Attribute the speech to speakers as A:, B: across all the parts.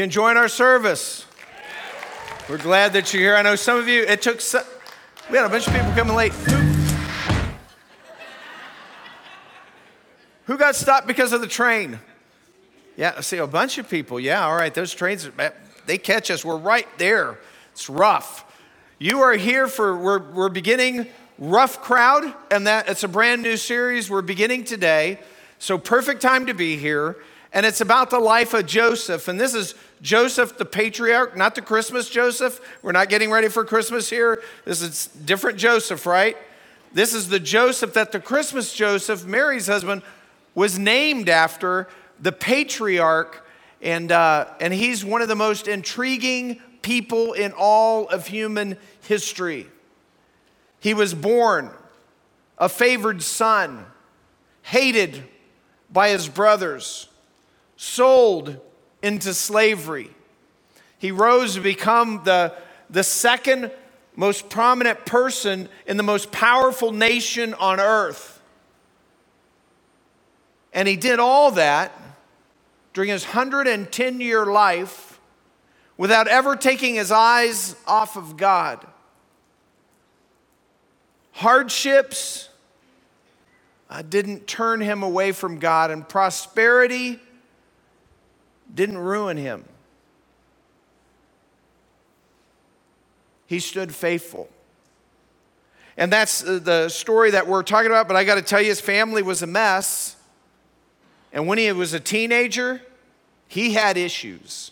A: You enjoying our service? We're glad that you're here. I know some of you, it took, so, we had a bunch of people coming late. Who, got stopped because of the train? Yeah, I see a bunch of people. Yeah, all right, those trains, eh, they catch us. We're right there. It's rough. You are here for, we're, we're beginning Rough Crowd, and that it's a brand new series we're beginning today. So, perfect time to be here and it's about the life of Joseph. And this is Joseph the patriarch, not the Christmas Joseph. We're not getting ready for Christmas here. This is different Joseph, right? This is the Joseph that the Christmas Joseph, Mary's husband, was named after, the patriarch. And, uh, and he's one of the most intriguing people in all of human history. He was born a favored son, hated by his brothers sold into slavery. He rose to become the, the second most prominent person in the most powerful nation on earth. And he did all that during his 110 year life without ever taking his eyes off of God. Hardships uh, didn't turn him away from God, and prosperity didn't ruin him. He stood faithful. And that's the story that we're talking about, but I got to tell you, his family was a mess. And when he was a teenager, he had issues.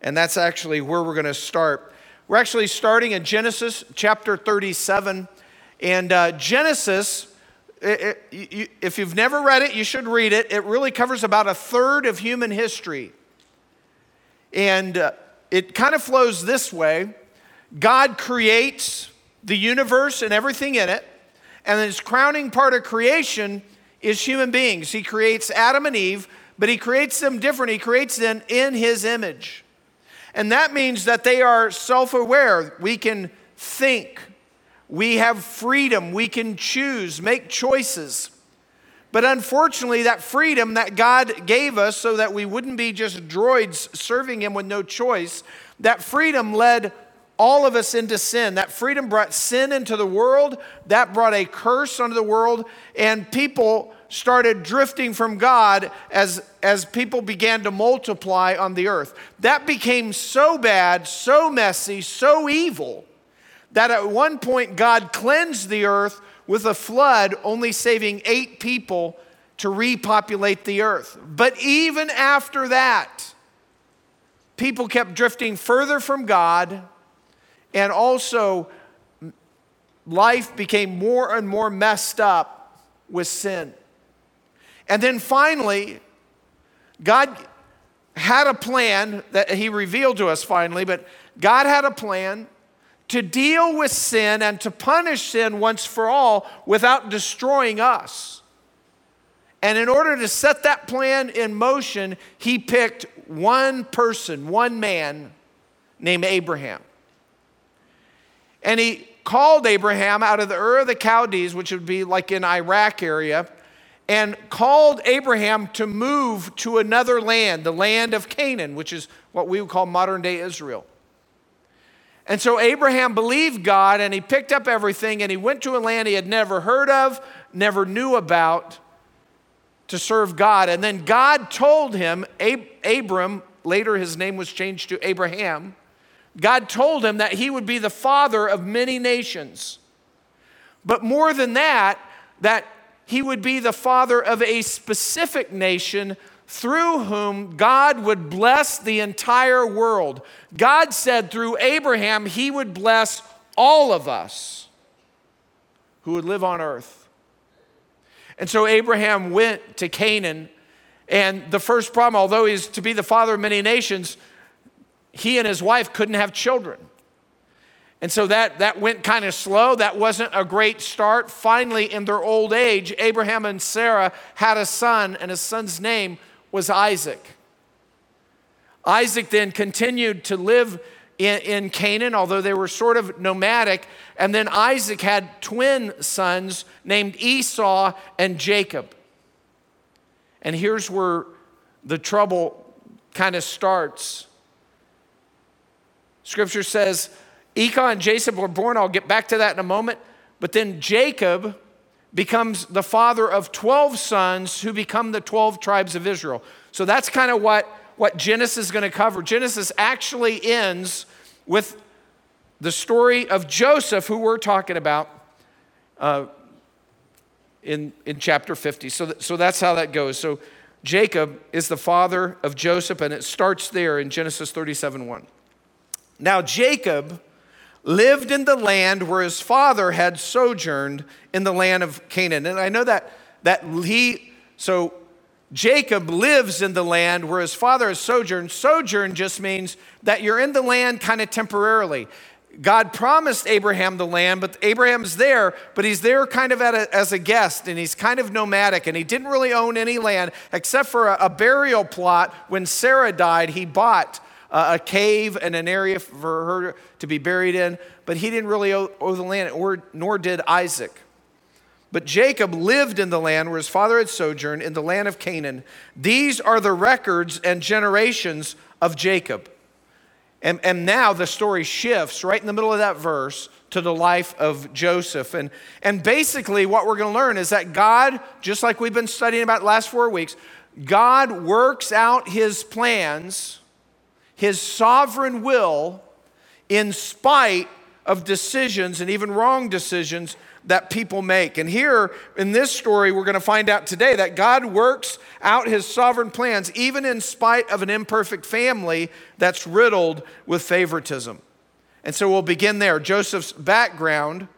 A: And that's actually where we're going to start. We're actually starting in Genesis chapter 37. And uh, Genesis if you've never read it, you should read it. It really covers about a third of human history. And uh, it kind of flows this way God creates the universe and everything in it. And his crowning part of creation is human beings. He creates Adam and Eve, but he creates them different. He creates them in his image. And that means that they are self aware. We can think, we have freedom. We can choose, make choices. But unfortunately, that freedom that God gave us so that we wouldn't be just droids serving Him with no choice, that freedom led all of us into sin. That freedom brought sin into the world, that brought a curse onto the world, and people started drifting from God as, as people began to multiply on the earth. That became so bad, so messy, so evil that at one point God cleansed the earth with a flood, only saving eight people to repopulate the earth. But even after that, people kept drifting further from God, and also life became more and more messed up with sin. And then finally, God had a plan that He revealed to us finally, but God had a plan to deal with sin and to punish sin once for all without destroying us. And in order to set that plan in motion, he picked one person, one man named Abraham. And he called Abraham out of the Ur of the Chaldees, which would be like in Iraq area, and called Abraham to move to another land, the land of Canaan, which is what we would call modern day Israel. And so Abraham believed God and he picked up everything and he went to a land he had never heard of, never knew about to serve God. And then God told him, Ab- Abram, later his name was changed to Abraham, God told him that he would be the father of many nations. But more than that, that he would be the father of a specific nation through whom God would bless the entire world. God said through Abraham, he would bless all of us who would live on earth. And so Abraham went to Canaan, and the first problem, although he's to be the father of many nations, he and his wife couldn't have children. And so that, that went kind of slow. That wasn't a great start. Finally, in their old age, Abraham and Sarah had a son, and his son's name was Isaac. Isaac then continued to live in, in, Canaan, although they were sort of nomadic. And then Isaac had twin sons named Esau and Jacob. And here's where the trouble kind of starts. Scripture says Ekah and Jacob were born. I'll get back to that in a moment. But then Jacob becomes the father of 12 sons who become the 12 tribes of Israel. So that's kind of what, what Genesis is going to cover. Genesis actually ends with the story of Joseph, who we're talking about uh, in, in chapter 50. So, th- so that's how that goes. So Jacob is the father of Joseph, and it starts there in Genesis 37 1. Now, Jacob lived in the land where his father had sojourned in the land of Canaan. And I know that, that he, so Jacob lives in the land where his father has sojourned. Sojourn just means that you're in the land kind of temporarily. God promised Abraham the land, but Abraham's there, but he's there kind of a, as a guest, and he's kind of nomadic, and he didn't really own any land except for a, a burial plot. When Sarah died, he bought a cave and an area for her to be buried in, but he didn't really owe the land, or, nor did Isaac. But Jacob lived in the land where his father had sojourned, in the land of Canaan. These are the records and generations of Jacob. And, and now the story shifts right in the middle of that verse to the life of Joseph. And, and basically, what we're going to learn is that God, just like we've been studying about the last four weeks, God works out his plans his sovereign will in spite of decisions and even wrong decisions that people make. And here in this story, we're going to find out today that God works out his sovereign plans even in spite of an imperfect family that's riddled with favoritism. And so we'll begin there. Joseph's background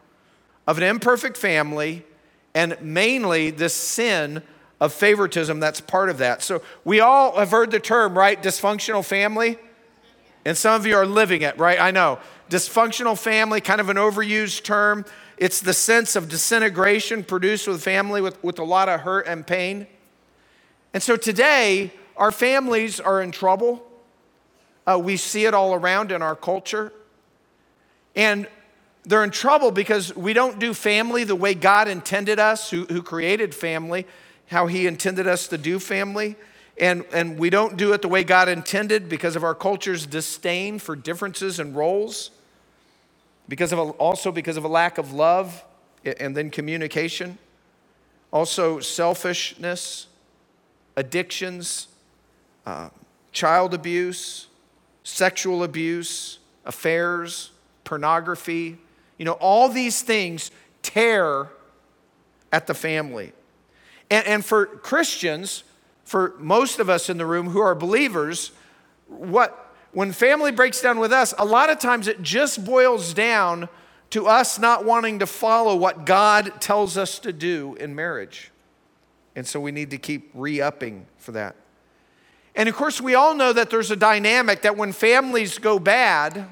A: of an imperfect family and mainly this sin of favoritism that's part of that. So we all have heard the term, right? Dysfunctional family. And some of you are living it, right? I know. Dysfunctional family, kind of an overused term. It's the sense of disintegration produced with family with, with a lot of hurt and pain. And so today, our families are in trouble. Uh, we see it all around in our culture. And they're in trouble because we don't do family the way God intended us, who, who created family, how He intended us to do family and, and we don't do it the way God intended because of our culture's disdain for differences and roles, because of a, also because of a lack of love and then communication, also selfishness, addictions, uh, child abuse, sexual abuse, affairs, pornography. You know, all these things tear at the family. And, and for Christians, for most of us in the room who are believers, what when family breaks down with us, a lot of times it just boils down to us not wanting to follow what God tells us to do in marriage. And so we need to keep re upping for that. And of course, we all know that there's a dynamic that when families go bad,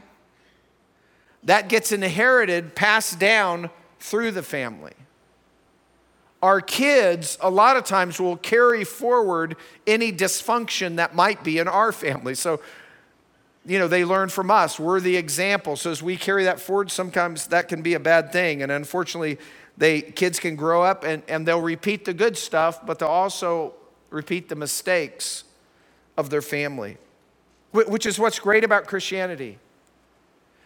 A: that gets inherited, passed down through the family our kids, a lot of times, will carry forward any dysfunction that might be in our family. So, you know, they learn from us. We're the example. So as we carry that forward, sometimes that can be a bad thing. And unfortunately, they kids can grow up and, and they'll repeat the good stuff, but they'll also repeat the mistakes of their family, which is what's great about Christianity.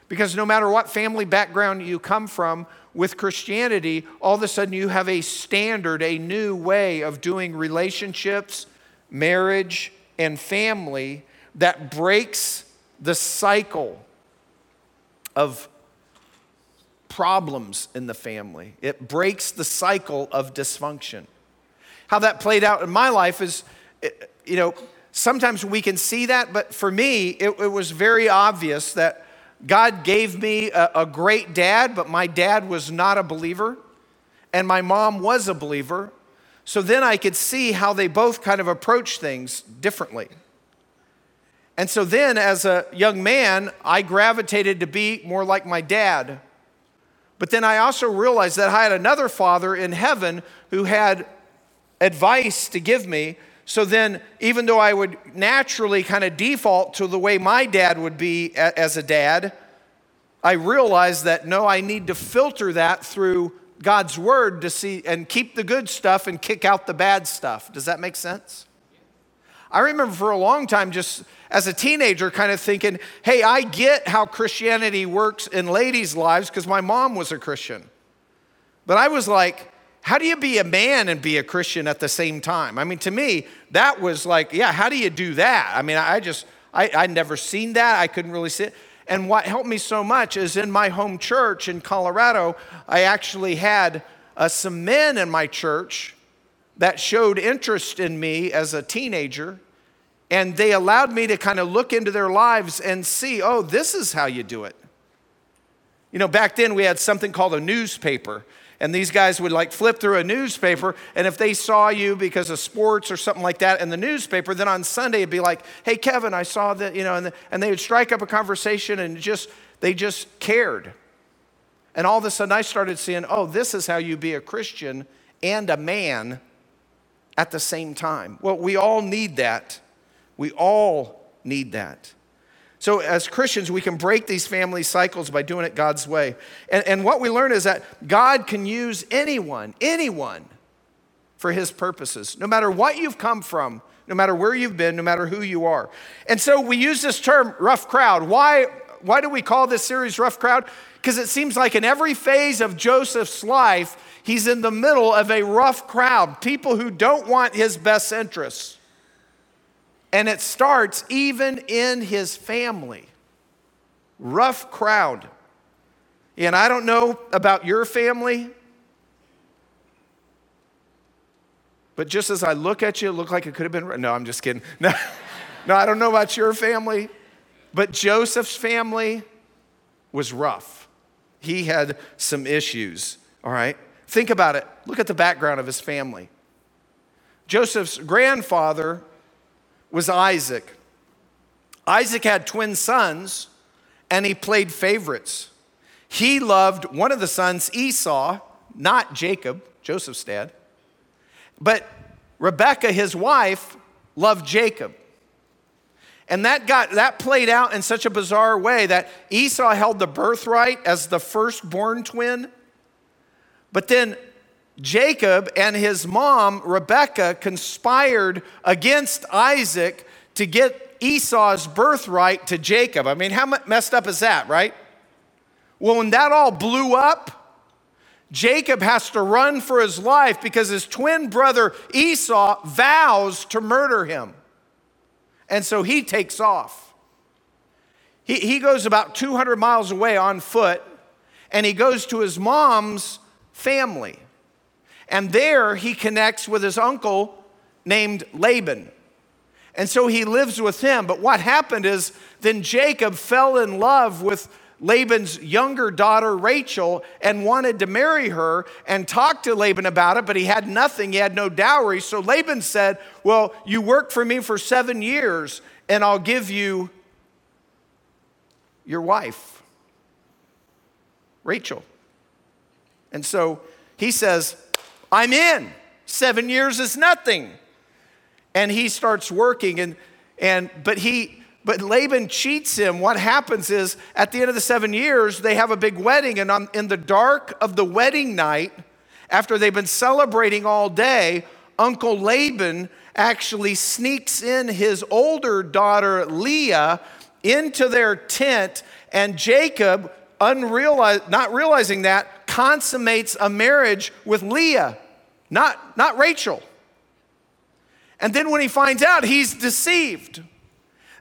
A: Because no matter what family background you come from, with Christianity, all of a sudden you have a standard, a new way of doing relationships, marriage, and family that breaks the cycle of problems in the family. It breaks the cycle of dysfunction. How that played out in my life is, you know, sometimes we can see that, but for me, it, it was very obvious that God gave me a, a, great dad, but my dad was not a believer, and my mom was a believer. So then I could see how they both kind of approach things differently. And so then, as a young man, I gravitated to be more like my dad. But then I also realized that I had another father in heaven who had advice to give me so then, even though I would naturally kind of default to the way my dad would be as a dad, I realized that no, I need to filter that through God's word to see and keep the good stuff and kick out the bad stuff. Does that make sense? I remember for a long time, just as a teenager, kind of thinking, hey, I get how Christianity works in ladies' lives because my mom was a Christian. But I was like, how do you be a man and be a Christian at the same time? I mean, to me, that was like, yeah, how do you do that? I mean, I just, I, I'd never seen that. I couldn't really see it. And what helped me so much is in my home church in Colorado, I actually had uh, some men in my church that showed interest in me as a teenager. And they allowed me to kind of look into their lives and see, oh, this is how you do it. You know, back then we had something called a newspaper and these guys would like flip through a newspaper and if they saw you because of sports or something like that in the newspaper then on sunday it'd be like hey kevin i saw that you know and, the, and they would strike up a conversation and just they just cared. And all of a sudden i started seeing oh this is how you be a christian and a man at the same time. Well we all need that. We all need that so, as Christians, we can break these family cycles by doing it God's way. And, and what we learn is that God can use anyone, anyone, for his purposes, no matter what you've come from, no matter where you've been, no matter who you are. And so we use this term, rough crowd. Why, why do we call this series rough crowd? Because it seems like in every phase of Joseph's life, he's in the middle of a rough crowd, people who don't want his best interests. And it starts even in his family. Rough crowd. And I don't know about your family, but just as I look at you, it looked like it could have been. No, I'm just kidding. No, no, I don't know about your family, but Joseph's family was rough. He had some issues, all right? Think about it. Look at the background of his family. Joseph's grandfather was Isaac. Isaac had twin sons, and he played favorites. He loved one of the sons, Esau, not Jacob, Joseph's dad. But Rebekah, his wife, loved Jacob. And that got that played out in such a bizarre way that Esau held the birthright as the firstborn twin. But then Jacob and his mom, Rebekah, conspired against Isaac to get Esau's birthright to Jacob. I mean, how messed up is that, right? Well, when that all blew up, Jacob has to run for his life because his twin brother Esau vows to murder him. And so he takes off. He, he goes about 200 miles away on foot and he goes to his mom's family. And there he connects with his uncle named Laban. And so he lives with him. But what happened is then Jacob fell in love with Laban's younger daughter, Rachel, and wanted to marry her and talked to Laban about it, but he had nothing. He had no dowry. So Laban said, Well, you work for me for seven years, and I'll give you your wife, Rachel. And so he says, I'm in. Seven years is nothing. And he starts working, and, and but he but Laban cheats him. What happens is at the end of the seven years, they have a big wedding, and on, in the dark of the wedding night, after they've been celebrating all day, Uncle Laban actually sneaks in his older daughter Leah into their tent, and Jacob, unrealized, not realizing that, consummates a marriage with Leah, not, not Rachel. And then when he finds out, he's deceived.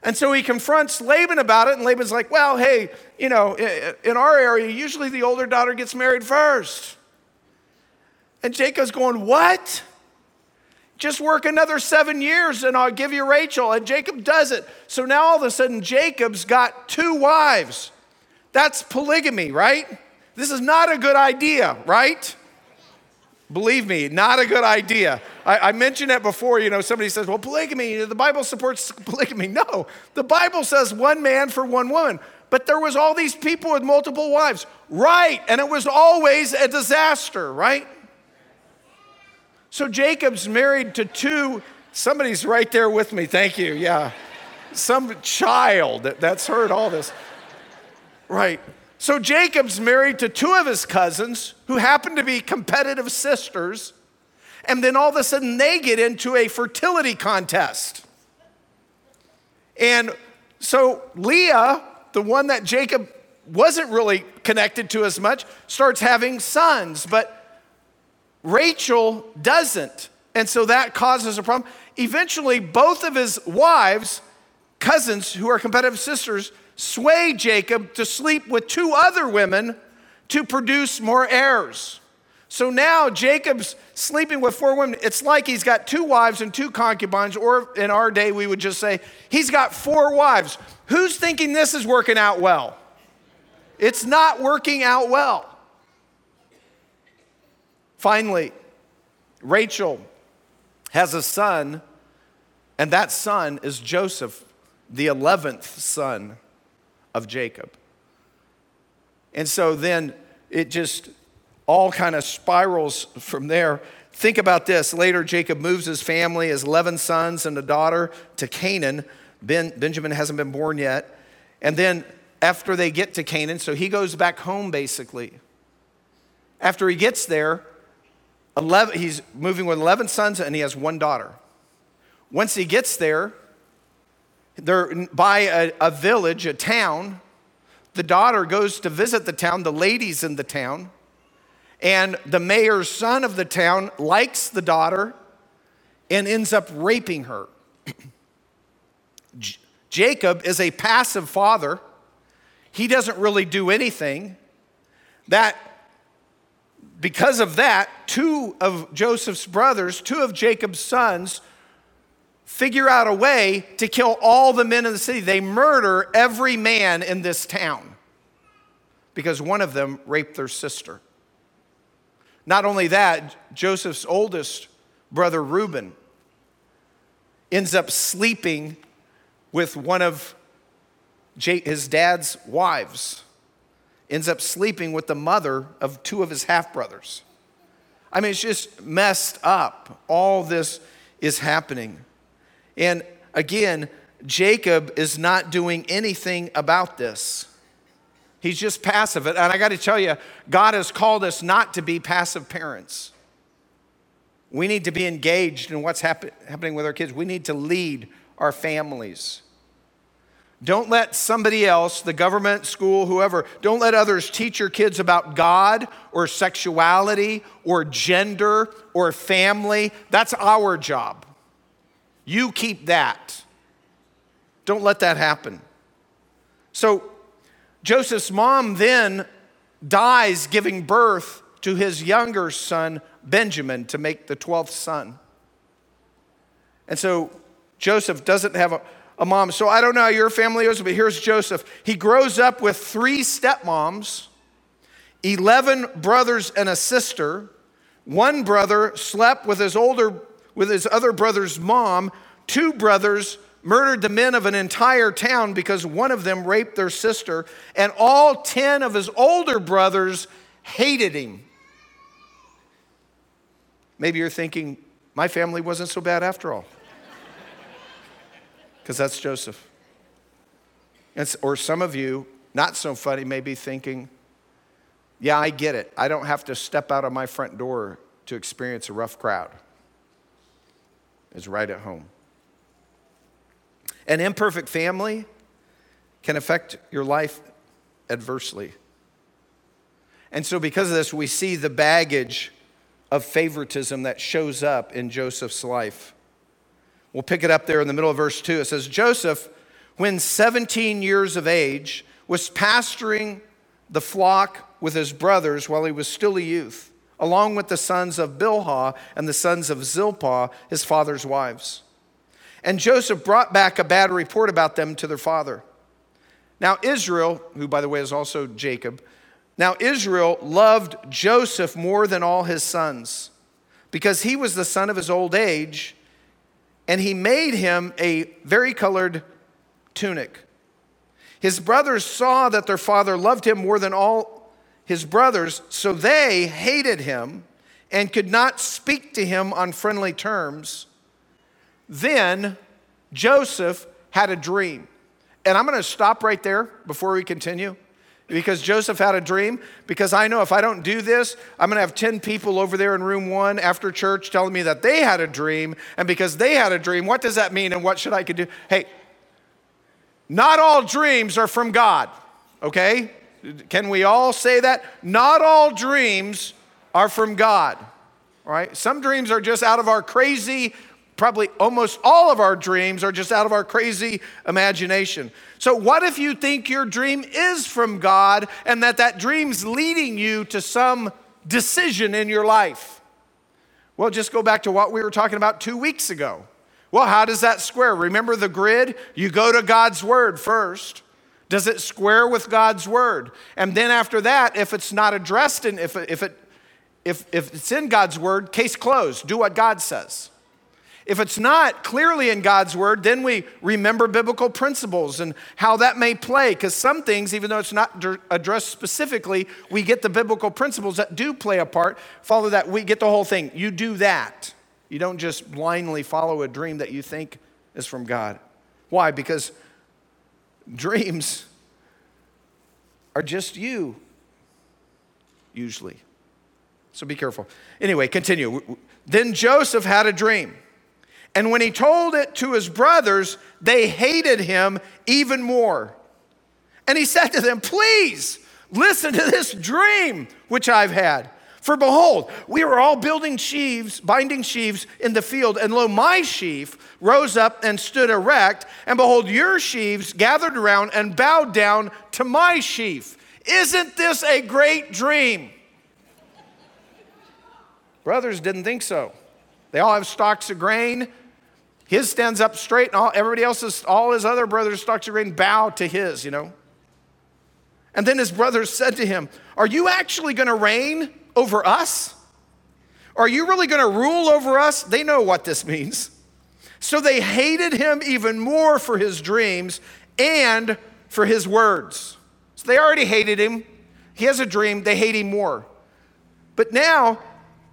A: And so he confronts Laban about it, and Laban's like, Well, hey, you know, in our area, usually the older daughter gets married first. And Jacob's going, What? Just work another seven years and I'll give you Rachel. And Jacob does it. So now all of a sudden, Jacob's got two wives. That's polygamy, right? This is not a good idea, right? Believe me, not a good idea. I, I, mentioned it before. You know, somebody says, well, polygamy, the Bible supports polygamy. No, the Bible says one man for one woman. But there was all these people with multiple wives. Right, and it was always a disaster, right? So Jacob's married to two, somebody's right there with me, thank you, yeah. Some child that's heard all this. Right. So Jacob's married to two of his cousins who happen to be competitive sisters. And then all of a sudden they get into a fertility contest. And so Leah, the one that Jacob wasn't really connected to as much, starts having sons, but Rachel doesn't. And so that causes a problem. Eventually, both of his wives, cousins who are competitive sisters, sway Jacob to sleep with two other women to produce more heirs. So now Jacob's sleeping with four women. It's like he's got two wives and two concubines, or in our day, we would just say he's got four wives. Who's thinking this is working out well? It's not working out well. Finally, Rachel has a son, and that son is Joseph, the 11th son of Jacob. And so then it just all kind of spirals from there. Think about this. Later, Jacob moves his family, his 11 sons and a daughter, to Canaan. Ben, Benjamin hasn't been born yet. And then after they get to Canaan, so he goes back home basically. After he gets there, 11, he's moving with 11 sons and he has one daughter. Once he gets there, they're by a, a village, a town. The daughter goes to visit the town, the ladies in the town, and the mayor's son of the town likes the daughter and ends up raping her. J- Jacob is a passive father. He doesn't really do anything. That because of that, two of Joseph's brothers, two of Jacob's sons, figure out a way to kill all the men in the city. They murder every man in this town because one of them raped their sister. Not only that, Joseph's oldest brother, Reuben, ends up sleeping with one of his dad's wives, ends up sleeping with the mother of two of his half brothers. I mean, it's just messed up. All this is happening. And again, Jacob is not doing anything about this. He's just passive. And I got to tell you, God has called us not to be passive parents. We need to be engaged in what's happen- happening with our kids. We need to lead our families. Don't let somebody else, the government, school, whoever, don't let others teach your kids about God or sexuality or gender or family. That's our job. You keep that. Don't let that happen. So, Joseph's mom then dies giving birth to his younger son, Benjamin, to make the 12th son. And so, Joseph doesn't have a, a mom. So, I don't know how your family is, but here's Joseph. He grows up with three stepmoms, 11 brothers and a sister. One brother slept with his older with his other brother's mom, two brothers murdered the men of an entire town because one of them raped their sister, and all 10 of his older brothers hated him. Maybe you're thinking, my family wasn't so bad after all. Because that's Joseph. It's, or some of you, not so funny, may be thinking, yeah, I get it. I don't have to step out of my front door to experience a rough crowd is right at home. An imperfect family can affect your life adversely. And so, because of this, we see the baggage of favoritism that shows up in Joseph's life. We'll pick it up there in the middle of verse 2. It says, Joseph, when 17 years of age, was pasturing the flock with his brothers while he was still a youth along with the sons of Bilhah and the sons of Zilpah, his father's wives. And Joseph brought back a bad report about them to their father. Now, Israel, who by the way is also Jacob, now Israel loved Joseph more than all his sons because he was the son of his old age, and he made him a very colored tunic. His brothers saw that their father loved him more than all his brothers, so they hated him and could not speak to him on friendly terms. Then Joseph had a dream. And I'm going to stop right there before we continue because Joseph had a dream. Because I know if I don't do this, I'm going to have 10 people over there in room one after church telling me that they had a dream. And because they had a dream, what does that mean and what should I do? Hey, not all dreams are from God, okay? Can we all say that? Not all dreams are from God, right? Some dreams are just out of our crazy, probably almost all of our dreams are just out of our crazy imagination. So, what if you think your dream is from God and that that dream's leading you to some decision in your life? Well, just go back to what we were talking about two weeks ago. Well, how does that square? Remember the grid? You go to God's word first. Does it square with God's word? And then after that, if it's not addressed and if, if, it, if, if it's in God's word, case closed. Do what God says. If it's not clearly in God's word, then we remember biblical principles and how that may play. Because some things, even though it's not addressed specifically, we get the biblical principles that do play a part. Follow that, we get the whole thing. You do that. You don't just blindly follow a dream that you think is from God. Why? Because dreams are just you, usually. So be careful. Anyway, continue. Then Joseph had a dream. And when he told it to his brothers, they hated him even more. And he said to them, Please listen to this dream which I've had. For behold, we were all building sheaves, binding sheaves in the field, and lo, my sheaf rose up and stood erect, and behold, your sheaves gathered around and bowed down to my sheaf. Isn't this a great dream? Brothers didn't think so. They all have stalks of grain. His stands up straight, and all, everybody else's, all his other brothers' stalks of grain bow to his, you know. And then his brothers said to him, Are you actually going to reign over us? Are you really going to rule over us? They know what this means. So they hated him even more for his dreams and for his words. So they already hated him. He has a dream, they hate him more. But now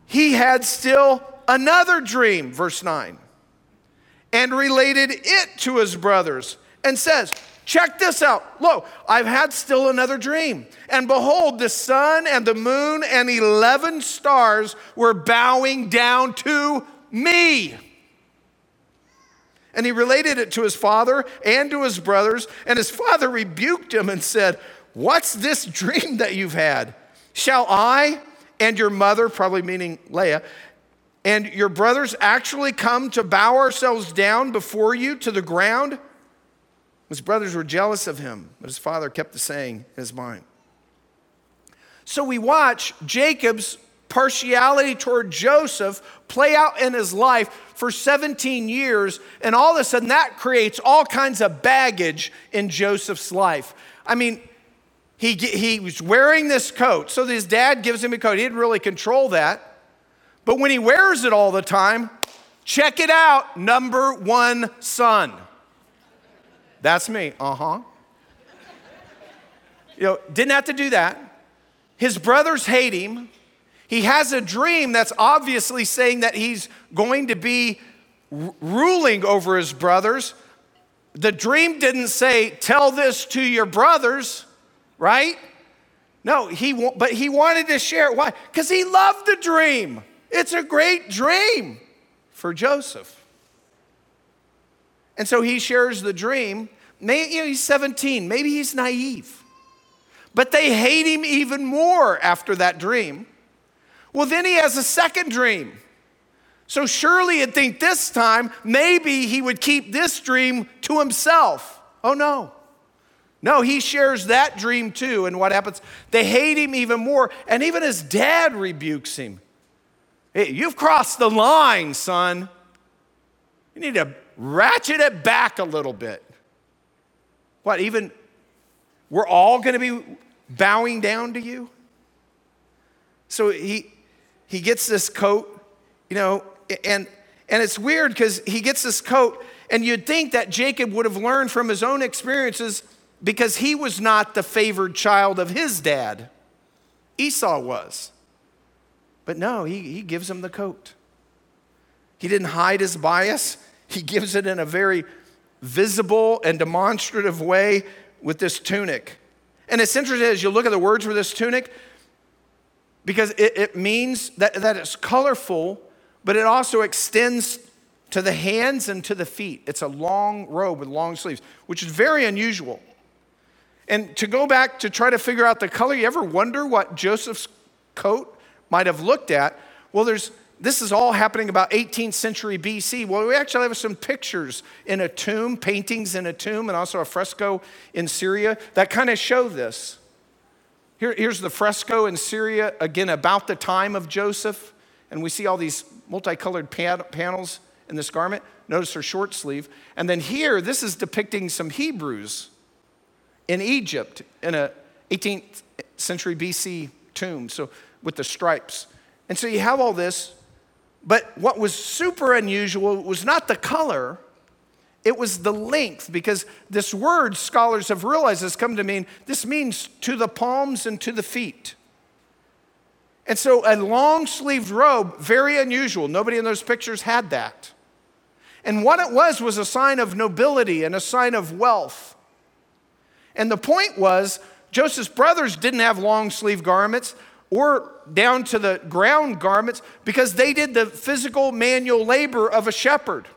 A: he had still another dream, verse 9, and related it to his brothers and says, Check this out. Lo, I've had still another dream. And behold, the sun and the moon and 11 stars were bowing down to me. And he related it to his father and to his brothers. And his father rebuked him and said, What's this dream that you've had? Shall I and your mother, probably meaning Leah, and your brothers actually come to bow ourselves down before you to the ground? His brothers were jealous of him, but his father kept the saying in his mind. So we watch Jacob's partiality toward Joseph play out in his life for 17 years, and all of a sudden that creates all kinds of baggage in Joseph's life. I mean, he, he was wearing this coat, so his dad gives him a coat. He didn't really control that. But when he wears it all the time, check it out number one son. That's me. Uh huh. You know, didn't have to do that. His brothers hate him. He has a dream that's obviously saying that he's going to be r- ruling over his brothers. The dream didn't say, Tell this to your brothers, right? No, he, but he wanted to share it. Why? Because he loved the dream. It's a great dream for Joseph. And so he shares the dream. Maybe you know, he's 17, maybe he's naive. But they hate him even more after that dream. Well, then he has a second dream. So surely you'd think this time maybe he would keep this dream to himself. Oh no. No, he shares that dream too. And what happens? They hate him even more. And even his dad rebukes him. Hey, you've crossed the line, son. You need to ratchet it back a little bit. What, even we're all going to be bowing down to you? So he, he gets this coat, you know, and, and it's weird because he gets this coat, and you'd think that Jacob would have learned from his own experiences because he was not the favored child of his dad. Esau was. But no, he, he gives him the coat. He didn't hide his bias, he gives it in a very visible and demonstrative way with this tunic. And it's interesting as you look at the words for this tunic, because it, it means that, that it's colorful, but it also extends to the hands and to the feet. It's a long robe with long sleeves, which is very unusual. And to go back to try to figure out the color, you ever wonder what Joseph's coat might have looked at? Well, there's this is all happening about 18th century BC. Well, we actually have some pictures in a tomb, paintings in a tomb, and also a fresco in Syria that kind of show this. Here, here's the fresco in Syria, again, about the time of Joseph. And we see all these multicolored pan- panels in this garment. Notice her short sleeve. And then here, this is depicting some Hebrews in Egypt in a 18th century BC tomb, so with the stripes. And so you have all this, but what was super unusual was not the color, it was the length, because this word, scholars have realized, has come to mean this means to the palms and to the feet. And so a long sleeved robe, very unusual. Nobody in those pictures had that. And what it was was a sign of nobility and a sign of wealth. And the point was, Joseph's brothers didn't have long sleeve garments or down to the ground garments because they did the physical manual labor of a shepherd.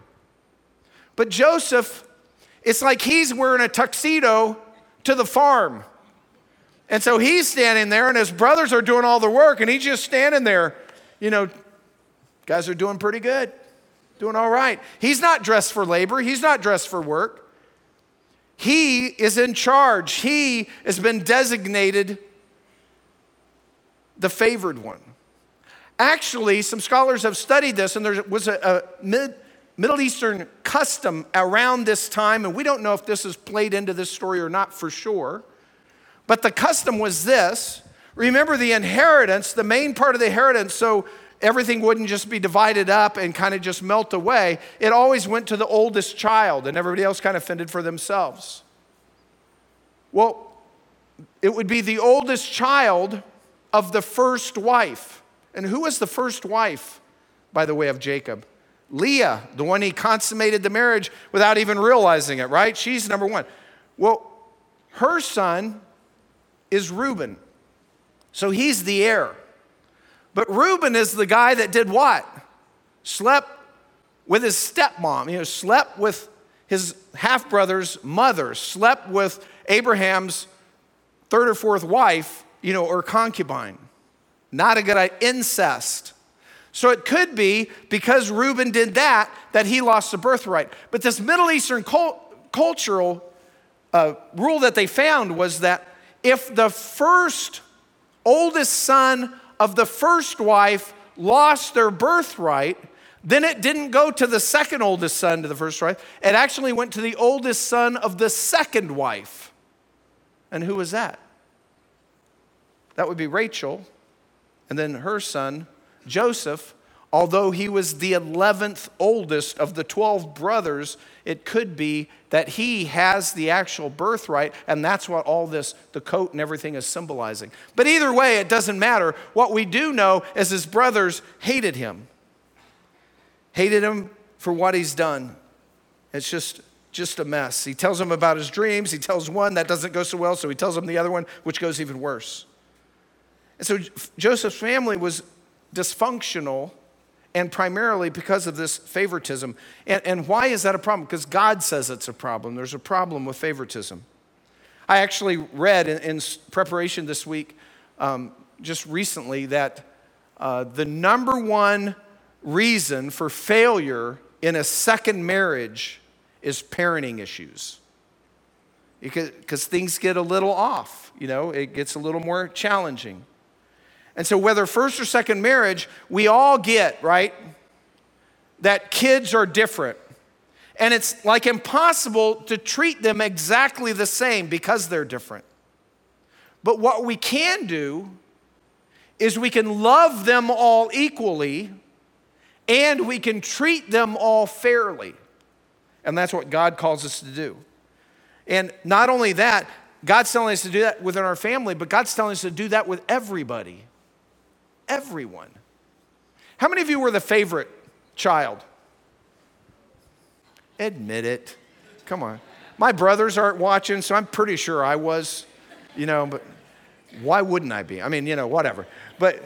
A: But Joseph, it's like he's wearing a tuxedo to the farm. And so he's standing there, and his brothers are doing all the work, and he's just standing there. You know, guys are doing pretty good, doing all right. He's not dressed for labor, he's not dressed for work. He is in charge, he has been designated the favored one. Actually, some scholars have studied this, and there was a, a mid, Middle Eastern custom around this time, and we don't know if this is played into this story or not for sure. But the custom was this remember the inheritance, the main part of the inheritance, so everything wouldn't just be divided up and kind of just melt away. It always went to the oldest child, and everybody else kind of fended for themselves. Well, it would be the oldest child of the first wife. And who was the first wife, by the way, of Jacob? Leah, the one he consummated the marriage without even realizing it, right? She's number one. Well, her son is Reuben. So he's the heir. But Reuben is the guy that did what? Slept with his stepmom, you know, slept with his half brother's mother, slept with Abraham's third or fourth wife, you know, or concubine. Not a good idea. Incest. So it could be because Reuben did that that he lost the birthright. But this Middle Eastern cult, cultural uh, rule that they found was that if the first oldest son of the first wife lost their birthright, then it didn't go to the second oldest son to the first wife. It actually went to the oldest son of the second wife. And who was that? That would be Rachel, and then her son, Joseph, Although he was the 11th oldest of the 12 brothers, it could be that he has the actual birthright, and that's what all this, the coat and everything, is symbolizing. But either way, it doesn't matter. What we do know is his brothers hated him, hated him for what he's done. It's just, just a mess. He tells them about his dreams. He tells one that doesn't go so well, so he tells them the other one, which goes even worse. And so Joseph's family was dysfunctional and primarily because of this favoritism. And, and why is that a problem? Because God says it's a problem. There's a problem with favoritism. I actually read in, in preparation this week, um, just recently, that uh, the number one reason for failure in a second marriage is parenting issues. Because things get a little off, you know, it gets a little more challenging. And so, whether first or second marriage, we all get, right, that kids are different. And it's like impossible to treat them exactly the same because they're different. But what we can do is we can love them all equally and we can treat them all fairly. And that's what God calls us to do. And not only that, God's telling us to do that within our family, but God's telling us to do that with everybody everyone. How many of you were the favorite child? Admit it. Come on. My brothers aren't watching, so I'm pretty sure I was, you know, but why wouldn't I be? I mean, you know, whatever. But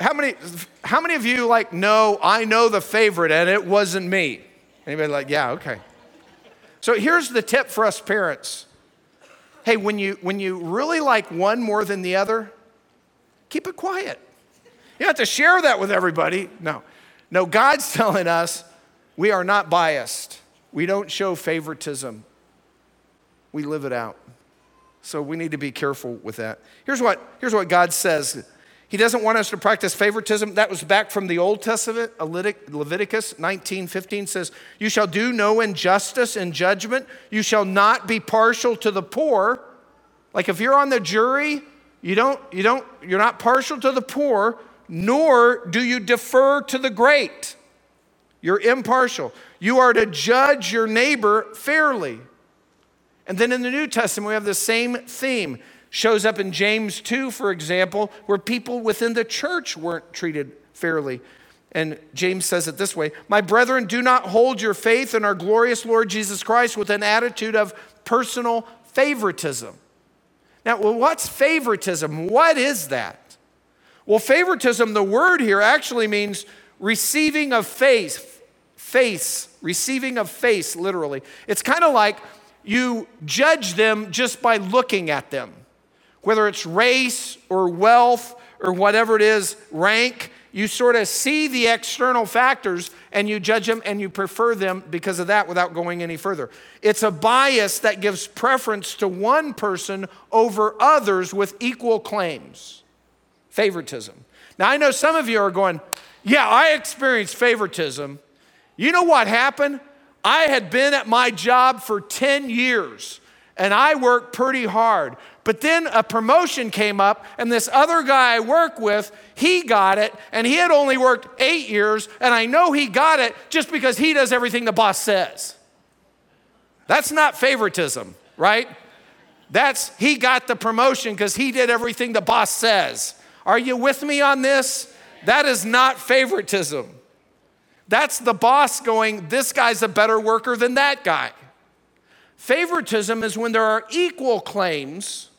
A: how many how many of you like know I know the favorite and it wasn't me? Anybody like, yeah, okay. So here's the tip for us parents. Hey, when you when you really like one more than the other, keep it quiet. You have to share that with everybody. No. No, God's telling us we are not biased. We don't show favoritism. We live it out. So we need to be careful with that. Here's what, here's what God says He doesn't want us to practice favoritism. That was back from the Old Testament. Leviticus 19 15 says, You shall do no injustice in judgment. You shall not be partial to the poor. Like if you're on the jury, you don't, you don't, you're not partial to the poor, nor do you defer to the great. You're impartial. You are to judge your neighbor fairly. And then in the New Testament, we have the same theme. Shows up in James 2, for example, where people within the church weren't treated fairly. And James says it this way My brethren, do not hold your faith in our glorious Lord Jesus Christ with an attitude of personal favoritism. Now, well, what's favoritism? What is that? Well, favoritism, the word here actually means receiving of face, face, receiving of face, literally. It's kind of like you judge them just by looking at them. Whether it's race or wealth or whatever it is, rank, you sort of see the external factors and you judge them and you prefer them because of that without going any further. It's a bias that gives preference to one person over others with equal claims. Favoritism. Now, I know some of you are going, Yeah, I experienced favoritism. You know what happened? I had been at my job for 10 years and I worked pretty hard. But then a promotion came up, and this other guy I work with, he got it, and he had only worked eight years, and I know he got it just because he does everything the boss says. That's not favoritism, right? That's he got the promotion because he did everything the boss says. Are you with me on this? That is not favoritism. That's the boss going, this guy's a better worker than that guy. Favoritism is when there are equal claims,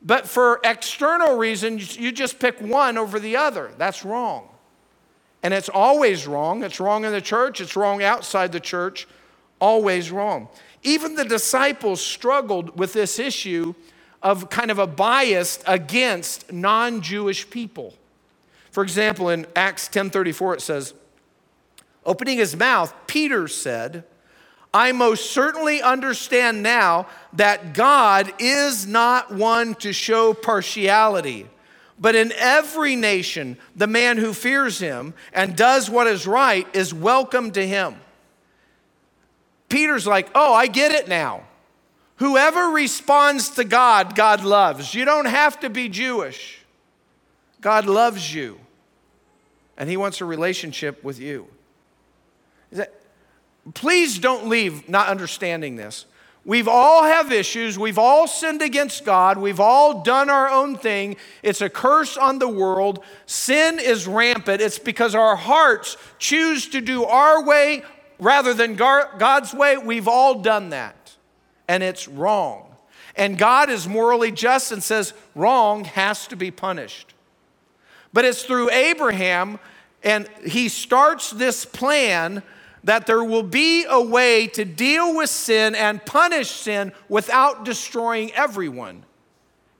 A: but for external reasons, you just pick one over the other. That's wrong. And it's always wrong. It's wrong in the church, it's wrong outside the church, always wrong. Even the disciples struggled with this issue of kind of a bias against non-Jewish people. For example, in Acts 10:34 it says, Opening his mouth, Peter said, I most certainly understand now that God is not one to show partiality, but in every nation, the man who fears him and does what is right is welcome to him. Peter's like, Oh, I get it now. Whoever responds to God, God loves. You don't have to be Jewish. God loves you, and he wants a relationship with you. That, please don't leave not understanding this. We've all have issues. We've all sinned against God. We've all done our own thing. It's a curse on the world. Sin is rampant. It's because our hearts choose to do our way rather than God's way. We've all done that. And it's wrong. And God is morally just and says wrong has to be punished. But it's through Abraham, and he starts this plan that there will be a way to deal with sin and punish sin without destroying everyone.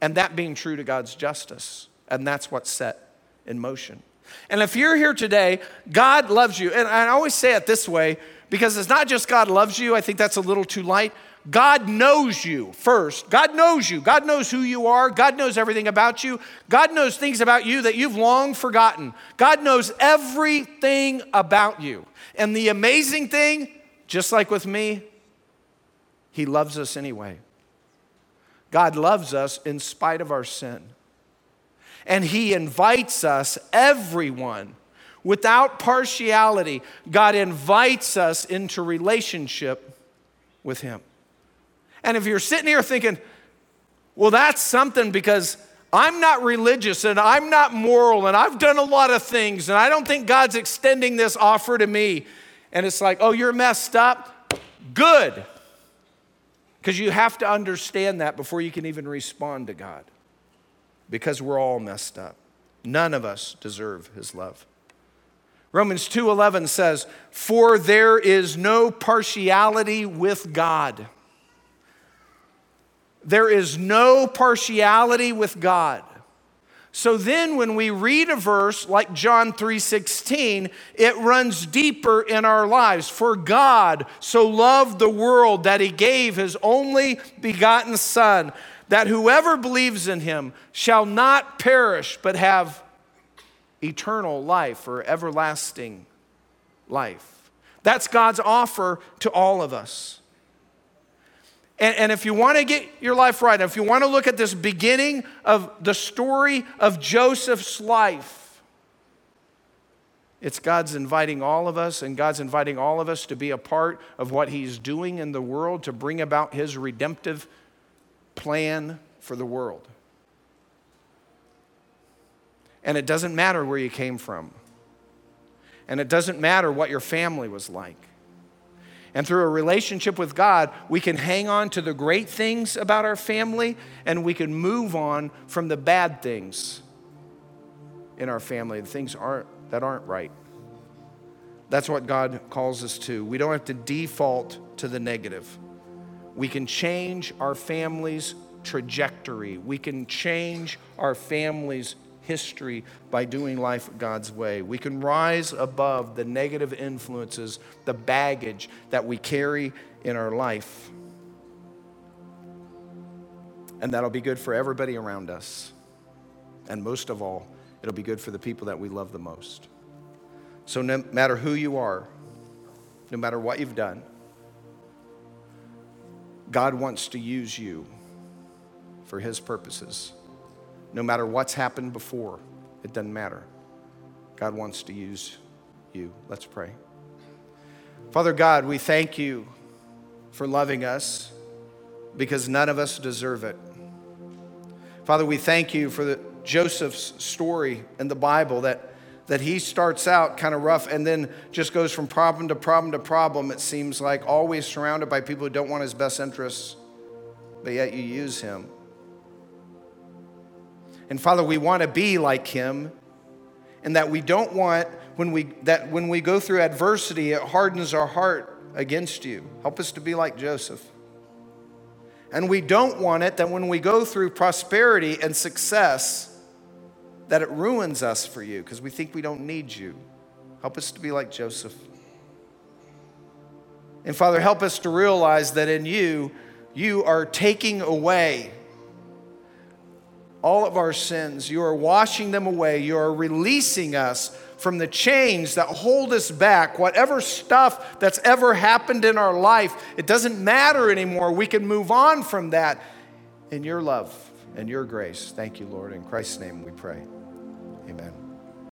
A: And that being true to God's justice. And that's what's set in motion. And if you're here today, God loves you. And I always say it this way because it's not just God loves you, I think that's a little too light. God knows you first. God knows you. God knows who you are. God knows everything about you. God knows things about you that you've long forgotten. God knows everything about you. And the amazing thing, just like with me, He loves us anyway. God loves us in spite of our sin. And He invites us, everyone, without partiality. God invites us into relationship with Him. And if you're sitting here thinking, well, that's something because I'm not religious and I'm not moral and I've done a lot of things and I don't think God's extending this offer to me. And it's like, oh, you're messed up? Good. Because you have to understand that before you can even respond to God. Because we're all messed up. None of us deserve His love. Romans 2:11 says, "For there is no partiality with God." There is no partiality with God. So then when we read a verse like John 3:16, it runs deeper in our lives. For God so loved the world that he gave his only begotten son that whoever believes in him shall not perish but have eternal life or everlasting life. That's God's offer to all of us. And, and if you want to get your life right, if you want to look at this beginning of the story of Joseph's life, it's God's inviting all of us, and God's inviting all of us to be a part of what He's doing in the world to bring about His redemptive plan for the world. And it doesn't matter where you came from, and it doesn't matter what your family was like. And through a relationship with God, we can hang on to the great things about our family and we can move on from the bad things in our family, the things aren't, that aren't right. That's what God calls us to. We don't have to default to the negative. We can change our family's trajectory, we can change our family's history by doing life God's way. We can rise above the negative influences, the baggage that we carry in our life. And that'll be good for everybody around us. And most of all, it'll be good for the people that we love the most. So, no matter who you are, no matter what you've done, God wants to use you for His purposes. No matter what's happened before, it doesn't matter. God wants to use you. Let's pray. Father God, we thank you for loving us because none of us deserve it. Father, we thank you for the, Joseph's story in the Bible that, that he starts out kind of rough and then just goes from problem to problem to problem, it seems like, always surrounded by people who don't want his best interests, but yet you use him. And Father, we want to be like him, and that we don't want when we that when we go through adversity, it hardens our heart against you. Help us to be like Joseph. And we don't want it that when we go through prosperity and success, that it ruins us for you because we think we don't need you. Help us to be like Joseph. And Father, help us to realize that in you, you are taking away all of our sins. You are washing them away. You are releasing us from the chains that hold us back. Whatever stuff that's ever happened in our life, it doesn't matter anymore. We can move on from that in your love and your grace. Thank you, Lord. In Christ's name we pray.